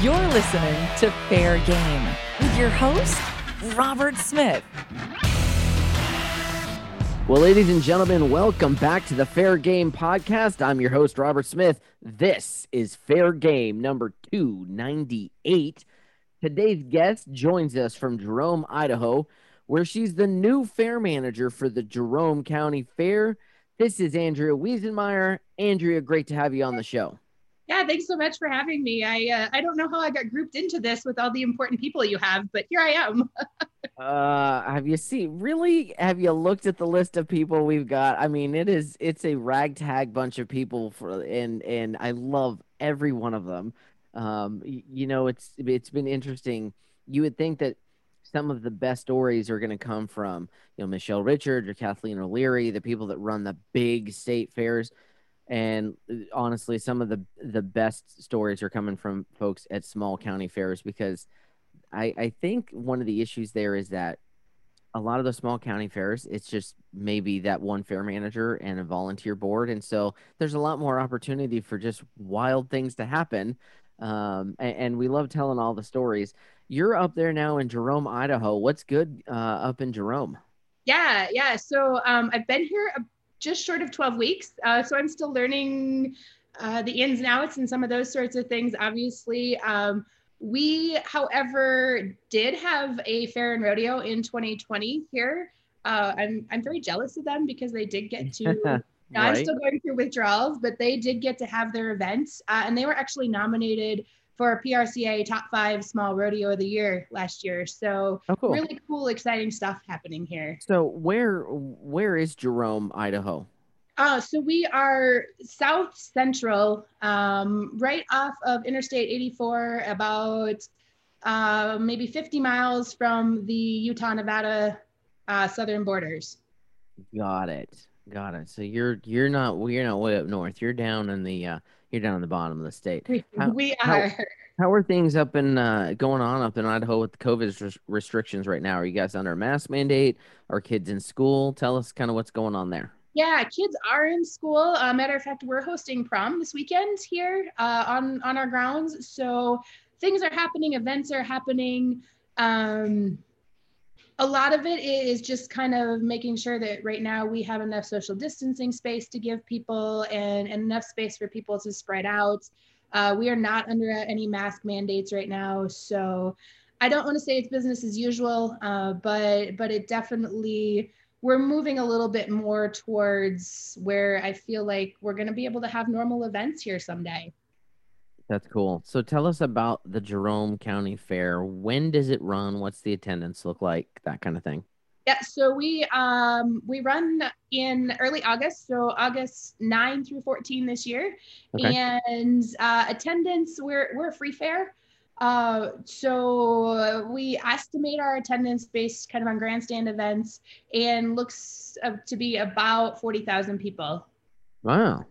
You're listening to Fair Game with your host, Robert Smith. Well, ladies and gentlemen, welcome back to the Fair Game Podcast. I'm your host, Robert Smith. This is Fair Game number 298. Today's guest joins us from Jerome, Idaho, where she's the new fair manager for the Jerome County Fair. This is Andrea Wiesenmeyer. Andrea, great to have you on the show. Yeah, thanks so much for having me. I uh, I don't know how I got grouped into this with all the important people you have, but here I am. uh, have you seen really? Have you looked at the list of people we've got? I mean, it is it's a ragtag bunch of people for and and I love every one of them. Um, you know, it's it's been interesting. You would think that some of the best stories are going to come from you know Michelle Richard or Kathleen O'Leary, the people that run the big state fairs and uh, honestly some of the the best stories are coming from folks at small county fairs because i i think one of the issues there is that a lot of the small county fairs it's just maybe that one fair manager and a volunteer board. And so there's a lot more opportunity for just wild things to happen. Um, and, and, we love telling all the stories. You're up there now in jerome idaho. What's good uh, up in jerome? Yeah yeah. So um, i've been here just short of 12 weeks. Uh, so I'm still learning uh, the ins and outs and some of those sorts of things, obviously. Um, we, however, did have a fair and rodeo in 2020 here. Uh, I'm, I'm very jealous of them because they did get to. right. I'm still going through withdrawals, but they did get to have their events, uh, and they were actually nominated for PRCA Top Five Small Rodeo of the Year last year. So oh, cool. really cool, exciting stuff happening here. So where where is Jerome, Idaho? Uh, so we are south central, um, right off of Interstate 84, about uh, maybe 50 miles from the Utah Nevada uh, southern borders. Got it. Got it. So you're you're not you're not way up north. You're down in the uh, you're down in the bottom of the state. How, we are. How, how, are things up in uh, going on up in Idaho with the COVID restrictions right now? Are you guys under a mask mandate? Are kids in school? Tell us kind of what's going on there. Yeah, kids are in school. Uh, matter of fact, we're hosting prom this weekend here uh, on on our grounds. So things are happening, events are happening. Um, a lot of it is just kind of making sure that right now we have enough social distancing space to give people and, and enough space for people to spread out. Uh, we are not under any mask mandates right now, so I don't want to say it's business as usual, uh, but but it definitely we're moving a little bit more towards where I feel like we're going to be able to have normal events here someday. That's cool. So tell us about the Jerome County Fair. When does it run? What's the attendance look like? That kind of thing. Yeah, so we um we run in early August, so August 9 through 14 this year. Okay. And uh, attendance, we're we're a free fair. Uh, so we estimate our attendance based kind of on grandstand events and looks to be about 40,000 people. Wow.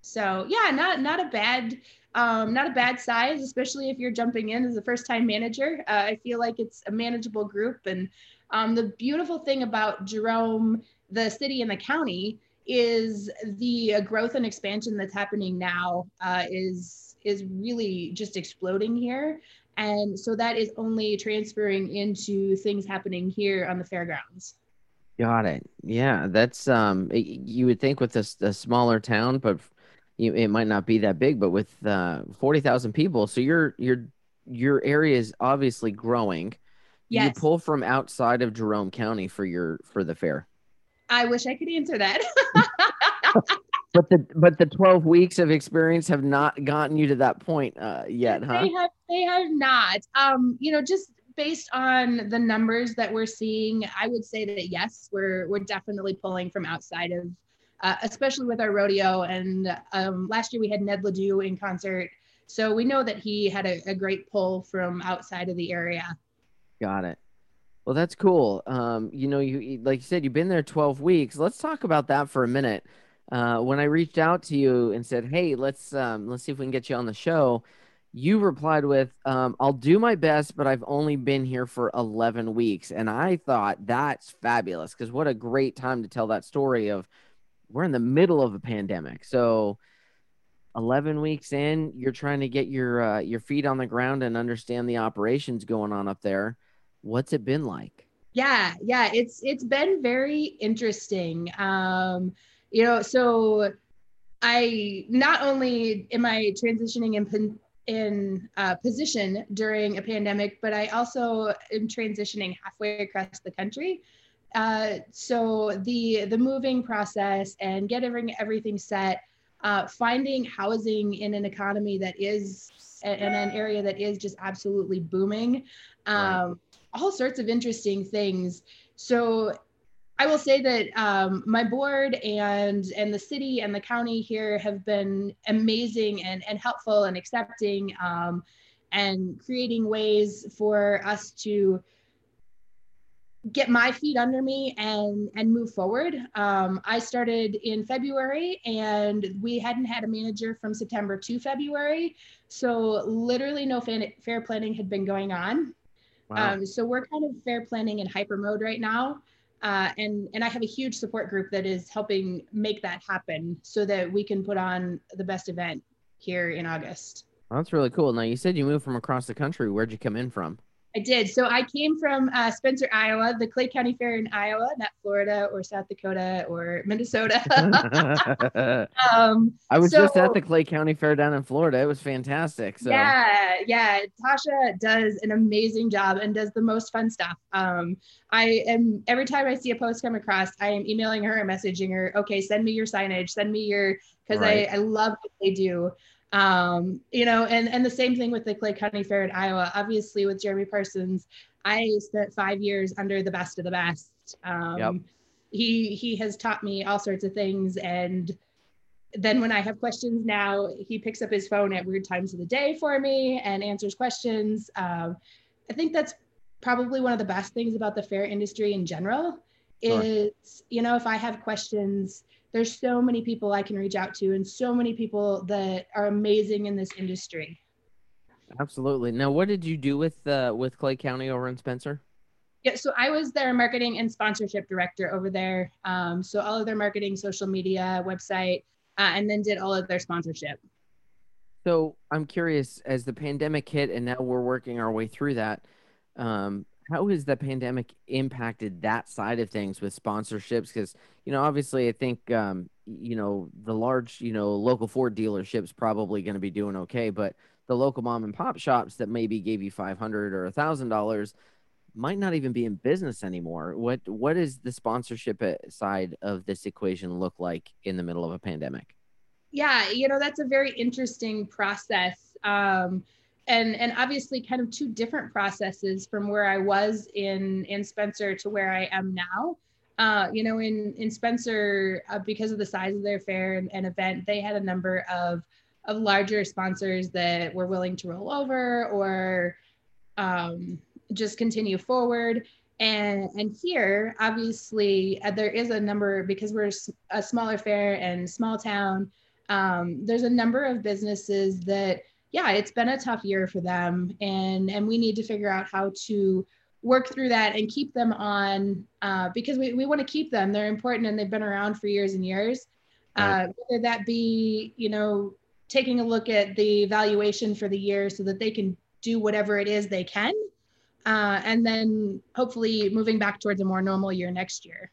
So yeah, not not a bad um, not a bad size, especially if you're jumping in as a first time manager. Uh, I feel like it's a manageable group. And um, the beautiful thing about Jerome, the city and the county, is the uh, growth and expansion that's happening now uh, is is really just exploding here. And so that is only transferring into things happening here on the fairgrounds. Got it. Yeah, that's um. You would think with a, a smaller town, but you, it might not be that big, but with uh, forty thousand people, so your your your area is obviously growing. Yes. You pull from outside of Jerome County for your for the fair. I wish I could answer that. but the but the 12 weeks of experience have not gotten you to that point uh, yet huh they have they have not um you know just based on the numbers that we're seeing i would say that yes we're we're definitely pulling from outside of uh, especially with our rodeo. And um, last year we had Ned Ledoux in concert. So we know that he had a, a, great pull from outside of the area. Got it. Well, that's cool. Um, you know, you like you said, you've been there 12 weeks. Let's talk about that for a minute. Uh, when I reached out to you and said, "Hey, let's um, let's see if we can get you on the show," you replied with, um, "I'll do my best, but I've only been here for 11 weeks." And I thought that's fabulous because what a great time to tell that story of we're in the middle of a pandemic. So 11 weeks in, you're trying to get your uh, your feet on the ground and understand the operations going on up there. What's it been like? Yeah, yeah, it's it's been very interesting. Um, you know, so I not only am I transitioning in in uh, position during a pandemic, but I also am transitioning halfway across the country. Uh, so the the moving process and getting everything set, uh, finding housing in an economy that is in an area that is just absolutely booming, um, right. all sorts of interesting things. So I will say that um, my board and and the city and the county here have been amazing and, and helpful and accepting um, and creating ways for us to get my feet under me and and move forward. Um, I started in February and we hadn't had a manager from September to February, so literally no fair planning had been going on. Wow. Um, so we're kind of fair planning in hyper mode right now. Uh, and and I have a huge support group that is helping make that happen so that we can put on the best event here in August. Well, that's really cool. Now you said you moved from across the country. Where'd you come in from? I did. So I came from uh, Spencer, Iowa, the Clay County Fair in Iowa, not Florida or South Dakota or Minnesota. um, I was so, just at the Clay County Fair down in Florida. It was fantastic. So. Yeah, yeah. Tasha does an amazing job and does the most fun stuff. Um, I am every time I see a post come across, I am emailing her and messaging her. Okay, send me your signage. Send me your because right. I I love what they do um, you know, and and the same thing with the Clay County Fair in Iowa. Obviously, with Jeremy Parsons, I spent five years under the best of the best. Um, yep. He he has taught me all sorts of things, and then when I have questions now, he picks up his phone at weird times of the day for me and answers questions. Um, I think that's probably one of the best things about the fair industry in general. Sure. Is you know if I have questions there's so many people I can reach out to and so many people that are amazing in this industry. Absolutely. Now, what did you do with uh, with Clay County over in Spencer? Yeah, so I was their marketing and sponsorship director over there. Um, so all of their marketing, social media, website, uh, and then did all of their sponsorship. So I'm curious, as the pandemic hit, and now we're working our way through that. Um, how has the pandemic impacted that side of things with sponsorships? Because you know, obviously, I think um, you know the large, you know, local Ford dealerships probably going to be doing okay, but the local mom and pop shops that maybe gave you five hundred or a thousand dollars might not even be in business anymore. What what is the sponsorship uh, side of this equation look like in the middle of a pandemic? Yeah, you know, that's a very interesting process. Um, and and obviously kind of two different processes from where I was in in Spencer to where I am now. Uh, you know, in in Spencer, uh, because of the size of their fair and, and, event, they had a number of of larger sponsors that were willing to roll over or um, just continue forward. And and here, obviously, uh, there is a number because we're a smaller fair and small town. Um, there's a number of businesses that yeah, it's been a tough year for them, and and we need to figure out how to work through that and keep them on uh, because we, we want to keep them. They're important and they've been around for years and years. Right. Uh, whether that be, you know, taking a look at the valuation for the year so that they can do whatever it is they can. Uh, and then hopefully moving back towards a more normal year next year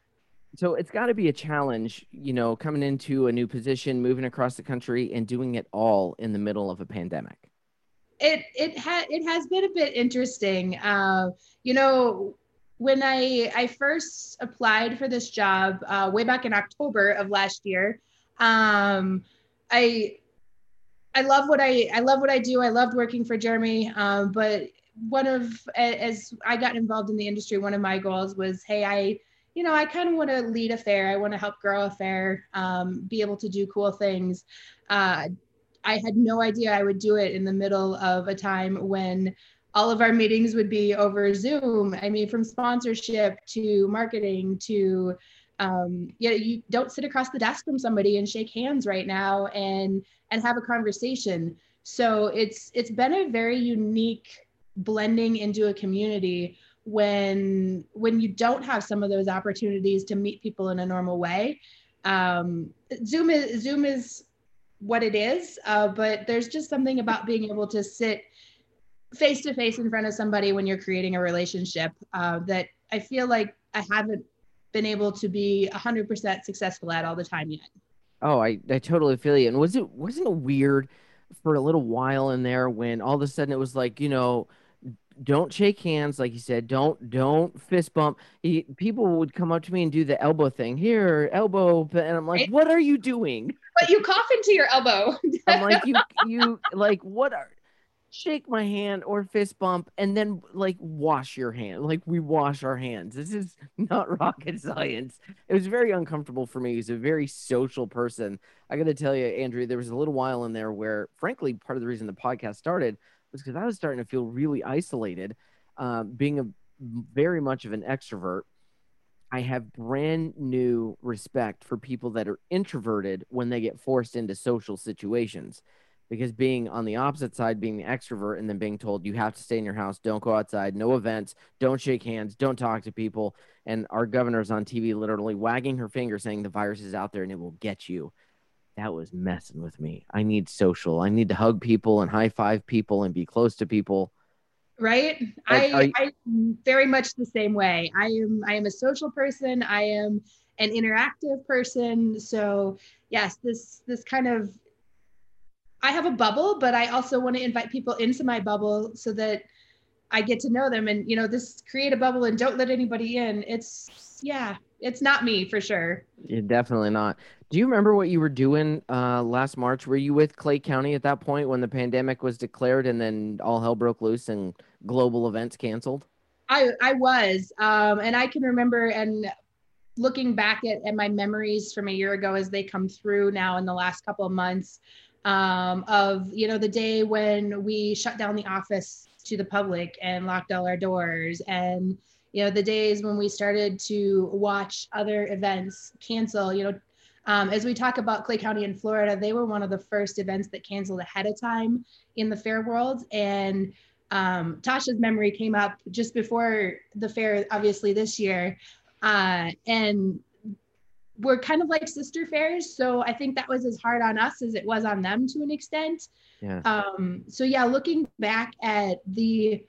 so it's got to be a challenge, you know, coming into a new position, moving across the country, and doing it all in the middle of a pandemic. It it had it has been a bit interesting. Uh, you know, when I I first applied for this job uh, way back in October of last year, um, I I love what I I love what I do. I loved working for Jeremy, um, but one of as I got involved in the industry, one of my goals was, hey, I you know, I kind of want to lead a fair. I want to help grow a fair, um, be able to do cool things. Uh, I had no idea I would do it in the middle of a time when all of our meetings would be over Zoom. I mean, from sponsorship to marketing to um, yeah, you don't sit across the desk from somebody and shake hands right now and and have a conversation. So it's it's been a very unique blending into a community when when you don't have some of those opportunities to meet people in a normal way um, zoom is zoom is what it is, uh, but there's just something about being able to sit face to face in front of somebody when you're creating a relationship uh, that I feel like I haven't been able to be 100% successful at all the time yet. Oh, I, I totally feel you. And was it wasn't it weird for a little while in there when all of a sudden it was like, you know, don't shake hands, like you said. Don't don't fist bump. He, people would come up to me and do the elbow thing. Here, elbow, and I'm like, right? what are you doing? But you cough into your elbow. I'm like, you you like what are shake my hand or fist bump and then like wash your hand like we wash our hands this is not rocket science it was very uncomfortable for me he's a very social person i gotta tell you andrea there was a little while in there where frankly part of the reason the podcast started was because i was starting to feel really isolated uh, being a very much of an extrovert i have brand new respect for people that are introverted when they get forced into social situations because being on the opposite side, being the extrovert, and then being told you have to stay in your house, don't go outside, no events, don't shake hands, don't talk to people. And our governor's on TV literally wagging her finger saying the virus is out there and it will get you. That was messing with me. I need social. I need to hug people and high five people and be close to people. Right. I, I I'm very much the same way. I am I am a social person. I am an interactive person. So yes, this this kind of I have a bubble, but I also want to invite people into my bubble so that I get to know them. And you know, this create a bubble and don't let anybody in. It's yeah, it's not me for sure. You're definitely not. Do you remember what you were doing uh, last March? Were you with Clay County at that point when the pandemic was declared and then all hell broke loose and global events canceled? I I was, um, and I can remember and looking back at, at my memories from a year ago as they come through now in the last couple of months um, of you know the day when we shut down the office to the public and locked all our doors and you know the days when we started to watch other events cancel you know um, as we talk about clay county in florida they were one of the first events that canceled ahead of time in the fair world. And um, tasha's memory came up just before the fair obviously this year. Uh, and we're kind of like sister fairs so i think that was as hard on us as it was on them to an extent. Yeah. um so yeah looking back at the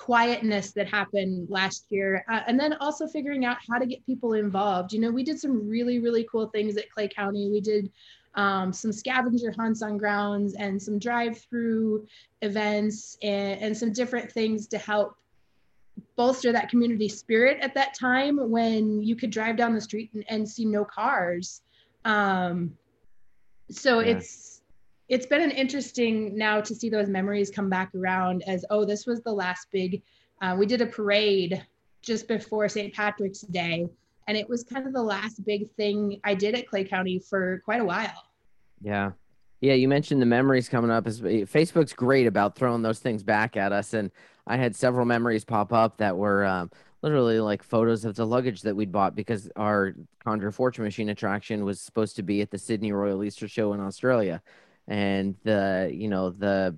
quietness that happened last year uh, and then also figuring out how to get people involved you know we did some really really cool things at clay county we did um, some scavenger hunts on grounds and some drive through events and, and some different things to help bolster that community spirit at that time when you could drive down the street and, and see no cars. Um, so yeah. it's it's been an interesting now to see those memories come back around as oh this was the last big uh, we did a parade just before st patrick's day. And it was kind of the last big thing i did at clay county for quite a while. Yeah. Yeah you mentioned the memories coming up. Facebook's great about throwing those things back at us. And I had several memories pop up that were um, literally like photos of the luggage that we'd bought because our Conjure Fortune Machine attraction was supposed to be at the Sydney Royal Easter Show in Australia, and the you know the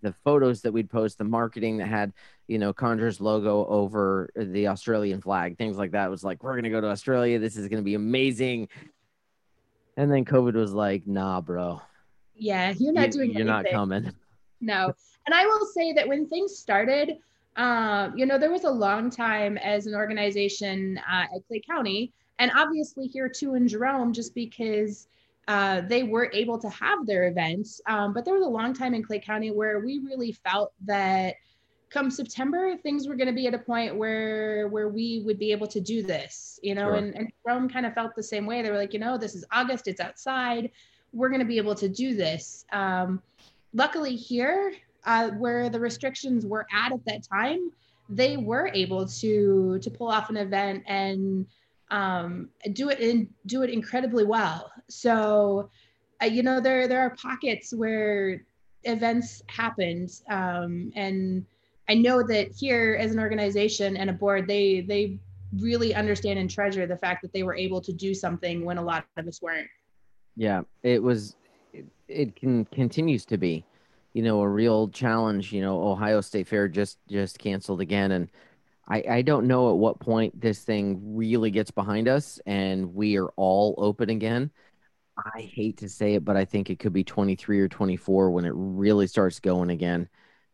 the photos that we'd post, the marketing that had you know Conjure's logo over the Australian flag, things like that was like we're gonna go to Australia. This is gonna be amazing. And then COVID was like, nah, bro. Yeah, you're not you, doing. You're anything. not coming. No, and I will say that when things started, um, you know, there was a long time as an organization uh, at Clay County, and obviously here too in Jerome, just because uh, they were able to have their events. Um, but there was a long time in Clay County where we really felt that come September, things were going to be at a point where where we would be able to do this, you know. Sure. And, and Jerome kind of felt the same way. They were like, you know, this is August, it's outside, we're going to be able to do this. Um, luckily here, uh, where the restrictions were at at that time, they were able to to pull off an event and um, do it and do it incredibly well. So, uh, you know, there there are pockets where events happened, um, and I know that here as an organization and a board, they they really understand and treasure the fact that they were able to do something when a lot of us weren't. Yeah, it was. It, it can continues to be you know, a real challenge. You know, Ohio State Fair just just canceled again, and I I don't know at what point this thing really gets behind us and we are all open again. I hate to say it, but I think it could be 23 or 24 when it really starts going again.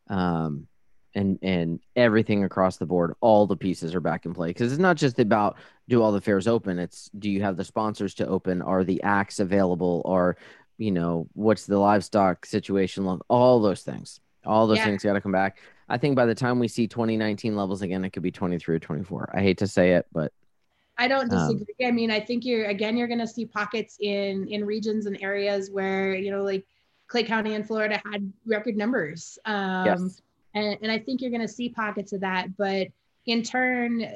Um, and and everything across the board, all the pieces are back in play because it's not just about do all the fairs open. It's do you have the sponsors to open? Are the acts available? Are you know what's the livestock situation? All those things, all those yeah. things got to come back. I think by the time we see 2019 levels again, it could be 23 or 24. I hate to say it, but I don't um, disagree. Um, I mean, I think you're again, you're going to see pockets in in regions and areas where you know, like Clay County in Florida had record numbers. Um, yes. and, and I think you're going to see pockets of that. But in turn,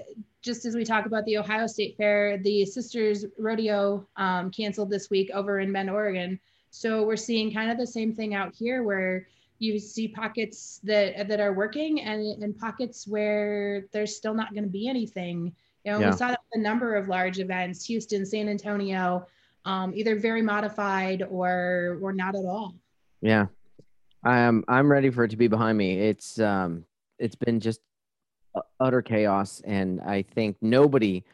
just as we talk about the Ohio State Fair, the Sisters Rodeo um, canceled this week over in Bend, Oregon. So we're seeing kind of the same thing out here where you see pockets that that are working and, and pockets where there's still not going to be anything. You know, yeah. we saw a number of large events, Houston, San Antonio, um, either very modified or or not at all. Yeah. I'm I'm ready for it to be behind me. It's um it's been just utter chaos and I think nobody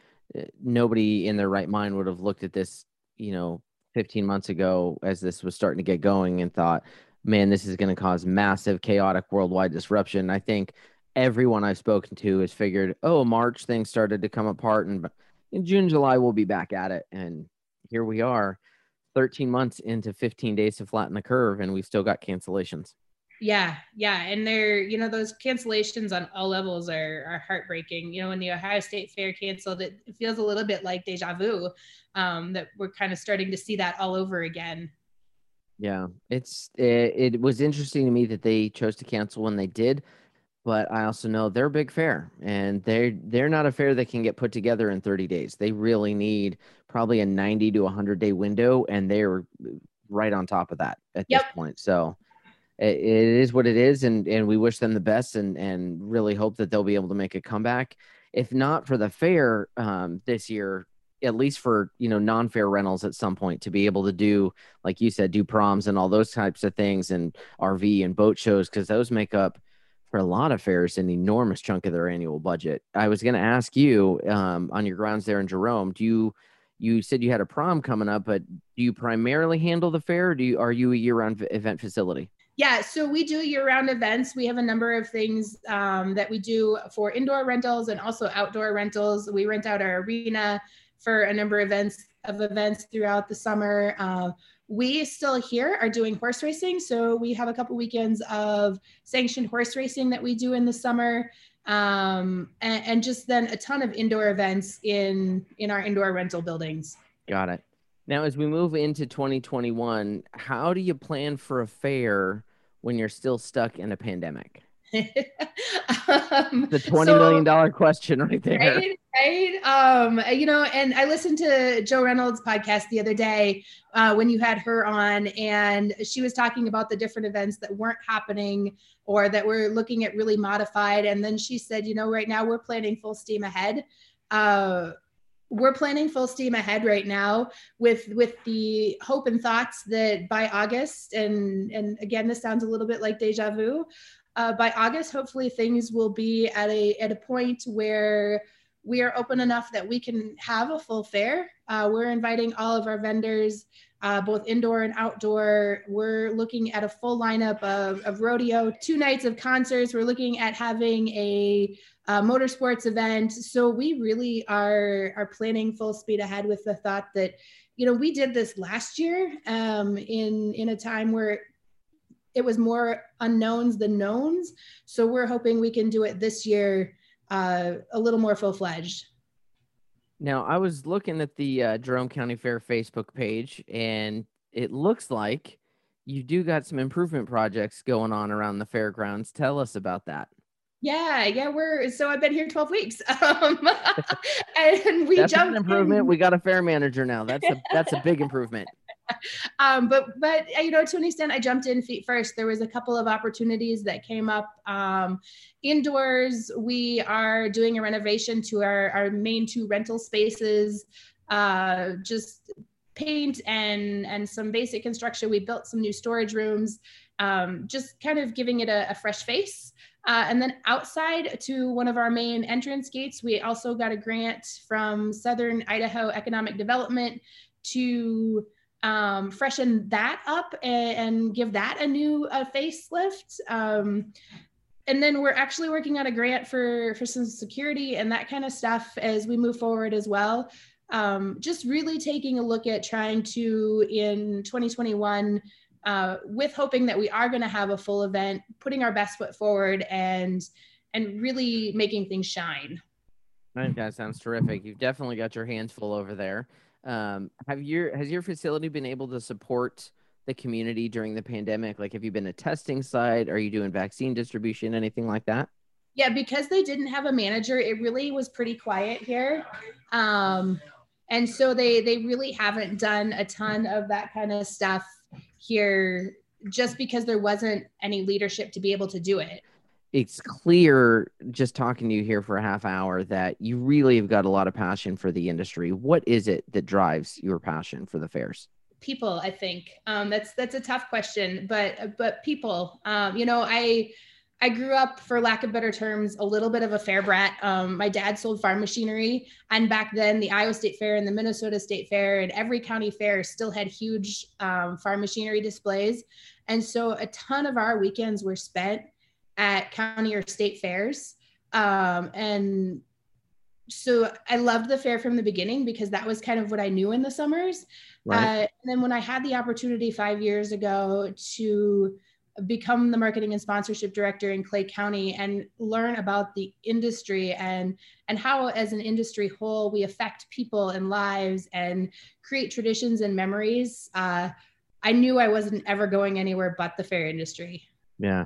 nobody in their right mind would have looked at this, you know, 15 months ago as this was starting to get going and thought, man, this is going to cause massive, chaotic worldwide disruption. I think everyone I've spoken to has figured, oh, March things started to come apart, and in June, July, we'll be back at it. And here we are, 13 months into 15 days to flatten the curve, and we've still got cancellations. Yeah, yeah, and they're you know those cancellations on all levels are are heartbreaking. You know, when the Ohio State Fair canceled, it feels a little bit like deja vu. Um, that we're kind of starting to see that all over again. Yeah, it's it, it was interesting to me that they chose to cancel when they did, but I also know they're big fair and they're they're not a fair that can get put together in 30 days. They really need probably a 90 to 100 day window, and they're right on top of that at yep. this point. So it, it is what it is, and and we wish them the best, and and really hope that they'll be able to make a comeback. If not for the fair um, this year, at least for you know non-fair rentals at some point to be able to do like you said do proms and all those types of things and rv and boat shows because those make up for a lot of fairs an enormous chunk of their annual budget i was going to ask you um, on your grounds there in jerome do you you said you had a prom coming up but do you primarily handle the fair or do you are you a year-round event facility yeah, so we do year-round events. We have a number of things um, that we do for indoor rentals and also outdoor rentals. We rent out our arena for a number of events of events throughout the summer. Uh, we still here are doing horse racing, so we have a couple weekends of sanctioned horse racing that we do in the summer, um, and, and just then a ton of indoor events in in our indoor rental buildings. Got it. Now, as we move into 2021, how do you plan for a fair when you're still stuck in a pandemic? um, the twenty so, million dollar question right there. Right, right. Um, you know, and I listened to Joe Reynolds' podcast the other day uh, when you had her on, and she was talking about the different events that weren't happening or that were looking at really modified. And then she said, you know, right now we're planning full steam ahead. Uh, we're planning full steam ahead right now with with the hope and thoughts that by august and and again this sounds a little bit like deja vu uh, by August, hopefully things will be at a at a point where we are open enough that we can have a full fair. Uh, we're inviting all of our vendors, uh, both indoor and outdoor. We're looking at a full lineup of, of rodeo, two nights of concerts. We're looking at having a, a motorsports event. So we really are are planning full speed ahead with the thought that, you know, we did this last year um, in in a time where it was more unknowns than knowns. So we're hoping we can do it this year uh, a little more full fledged. Now, I was looking at the uh, Jerome County Fair Facebook page, and it looks like you do got some improvement projects going on around the fairgrounds. Tell us about that. Yeah, yeah, we're so I've been here 12 weeks. Um, and we that's jumped an improvement. In. We got a fair manager now. That's a that's a big improvement. um, but but uh, you know, to an extent, I jumped in feet first. There was a couple of opportunities that came up um, indoors. We are doing a renovation to our our main two rental spaces. Uh, just paint and and some basic construction. We built some new storage rooms. Um, just kind of giving it a, a fresh face. Uh, and then outside to one of our main entrance gates, we also got a grant from Southern Idaho Economic Development to um, freshen that up and, and, give that a new uh, facelift. Um, and then we're actually working on a grant for for some security and that kind of stuff as we move forward as well. Um, just really taking a look at trying to in 2021 uh, with hoping that we are going to have a full event, putting our best foot forward and and really making things shine. That sounds terrific. You've definitely got your hands full over there. Um, have your has your facility been able to support the community during the pandemic? Like, have you been a testing site? Are you doing vaccine distribution, anything like that? Yeah, because they didn't have a manager, it really was pretty quiet here. Um, and so they they really haven't done a ton of that kind of stuff here just because there wasn't any leadership to be able to do it it's clear just talking to you here for a half hour that you really have got a lot of passion for the industry. What is it that drives your passion for the fairs? People, I think um, that's that's a tough question, but but people, um, you know, I I grew up, for lack of better terms, a little bit of a fair brat. Um, my dad sold farm machinery, and back then, the Iowa State Fair and the Minnesota State Fair and every county fair still had huge um, farm machinery displays, and so a ton of our weekends were spent at county or state fairs. Um, and so I loved the fair from the beginning because that was kind of what I knew in the summers. Right. Uh, and then when I had the opportunity five years ago to become the marketing and sponsorship director in Clay County and learn about the industry and and how as an industry whole we affect people and lives and create traditions and memories, uh, I knew I wasn't ever going anywhere but the fair industry. Yeah,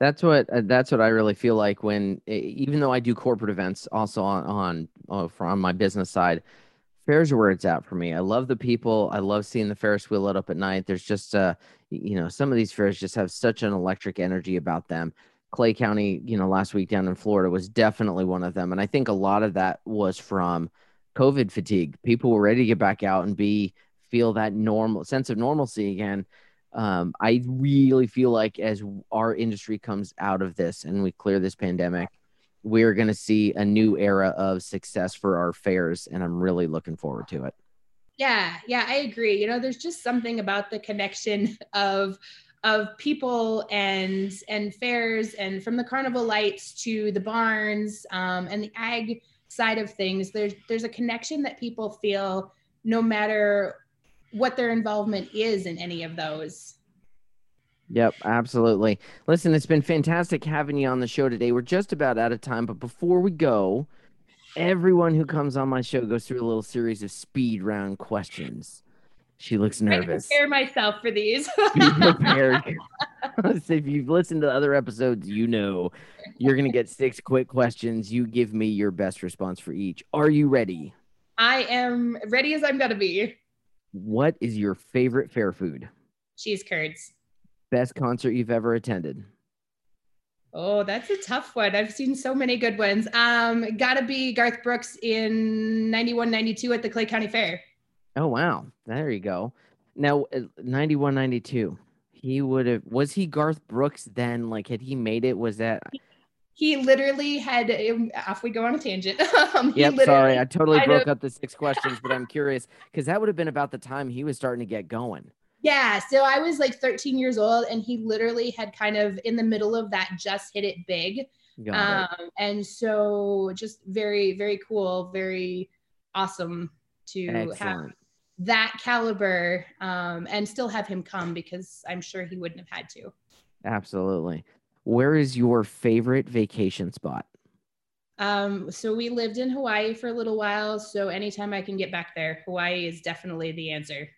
that's what uh, that's what I really feel like when even though I do corporate events also on on uh, from my business side, fairs are where it's at for me. I love the people. I love seeing the Ferris wheel lit up at night. There's just uh you know some of these fairs just have such an electric energy about them. Clay County, you know, last week down in Florida was definitely one of them, and I think a lot of that was from COVID fatigue. People were ready to get back out and be feel that normal sense of normalcy again um, I really feel like as our industry comes out of this and we clear this pandemic, we're going to see a new era of success for our fairs, and I'm really looking forward to it. Yeah, yeah, I agree. You know, there's just something about the connection of of people and and fairs, and from the carnival lights to the barns um, and the ag side of things. There's there's a connection that people feel no matter what their involvement is in any of those. Yep, absolutely. Listen, it's been fantastic having you on the show today. We're just about out of time, but before we go, everyone who comes on my show goes through a little series of speed round questions. She looks nervous. I prepare myself for these. Be prepared. if you've listened to other episodes, you know you're going to get six quick questions. You give me your best response for each. Are you ready? I am ready as I'm going to be. What is your favorite fair food? Cheese curds. Best concert you've ever attended? Oh, that's a tough one. I've seen so many good ones. Um, gotta be Garth Brooks in 91, 92 at the Clay County Fair. Oh, wow. There you go. Now, uh, 91, 92. He would have, was he Garth Brooks then? Like, had he made it? Was that? he literally had um, off we go on a tangent um, yep sorry i totally I broke know. up the six questions but i'm curious because that would have been about the time he was starting to get going yeah so i was like 13 years old and he literally had kind of in the middle of that just hit it big um, it. and so just very very cool very awesome to Excellent. have that caliber um, and still have him come because i'm sure he wouldn't have had to absolutely where is your favorite vacation spot? Um, so we lived in Hawaii for a little while. So anytime I can get back there, Hawaii is definitely the answer.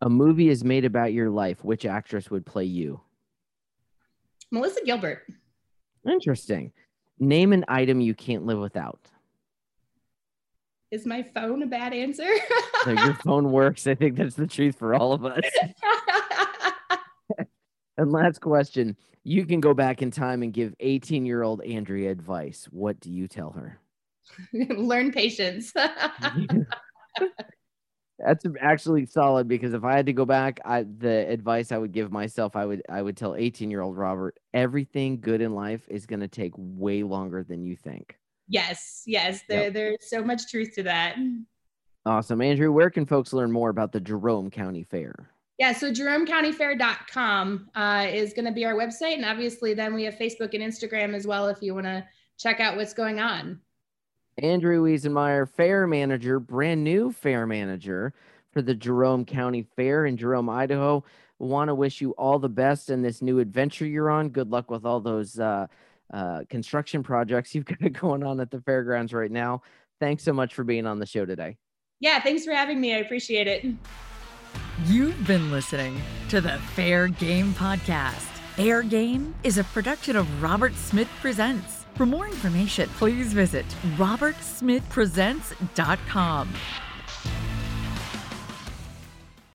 A movie is made about your life. Which actress would play you? Melissa Gilbert. Interesting. Name an item you can't live without. Is my phone a bad answer? no, your phone works. I think that's the truth for all of us. And last question you can go back in time and give 18 year old Andrea advice. What do you tell her? Learn patience. That's actually solid because if I had to go back, I the advice I would give myself, I would I would tell 18 year old Robert, everything good in life is going to take way longer than you think. Yes, yes, there, yep. there's so much truth to that. Awesome. Andrea, where can folks learn more about the Jerome County Fair? Yeah, so jeromecountyfair.com uh, is going to be our website. And obviously, then we have Facebook and Instagram as well if you want to check out what's going on. Andrea Wiesenmeyer, fair manager, brand new fair manager for the Jerome County Fair in Jerome, Idaho. Want to wish you all the best in this new adventure you're on. Good luck with all those uh, uh, construction projects you've got going on at the fairgrounds right now. Thanks so much for being on the show today. Yeah, thanks for having me. I appreciate it. You've been listening to the Fair Game Podcast. Fair Game is a production of Robert Smith Presents. For more information, please visit robertsmithpresents.com.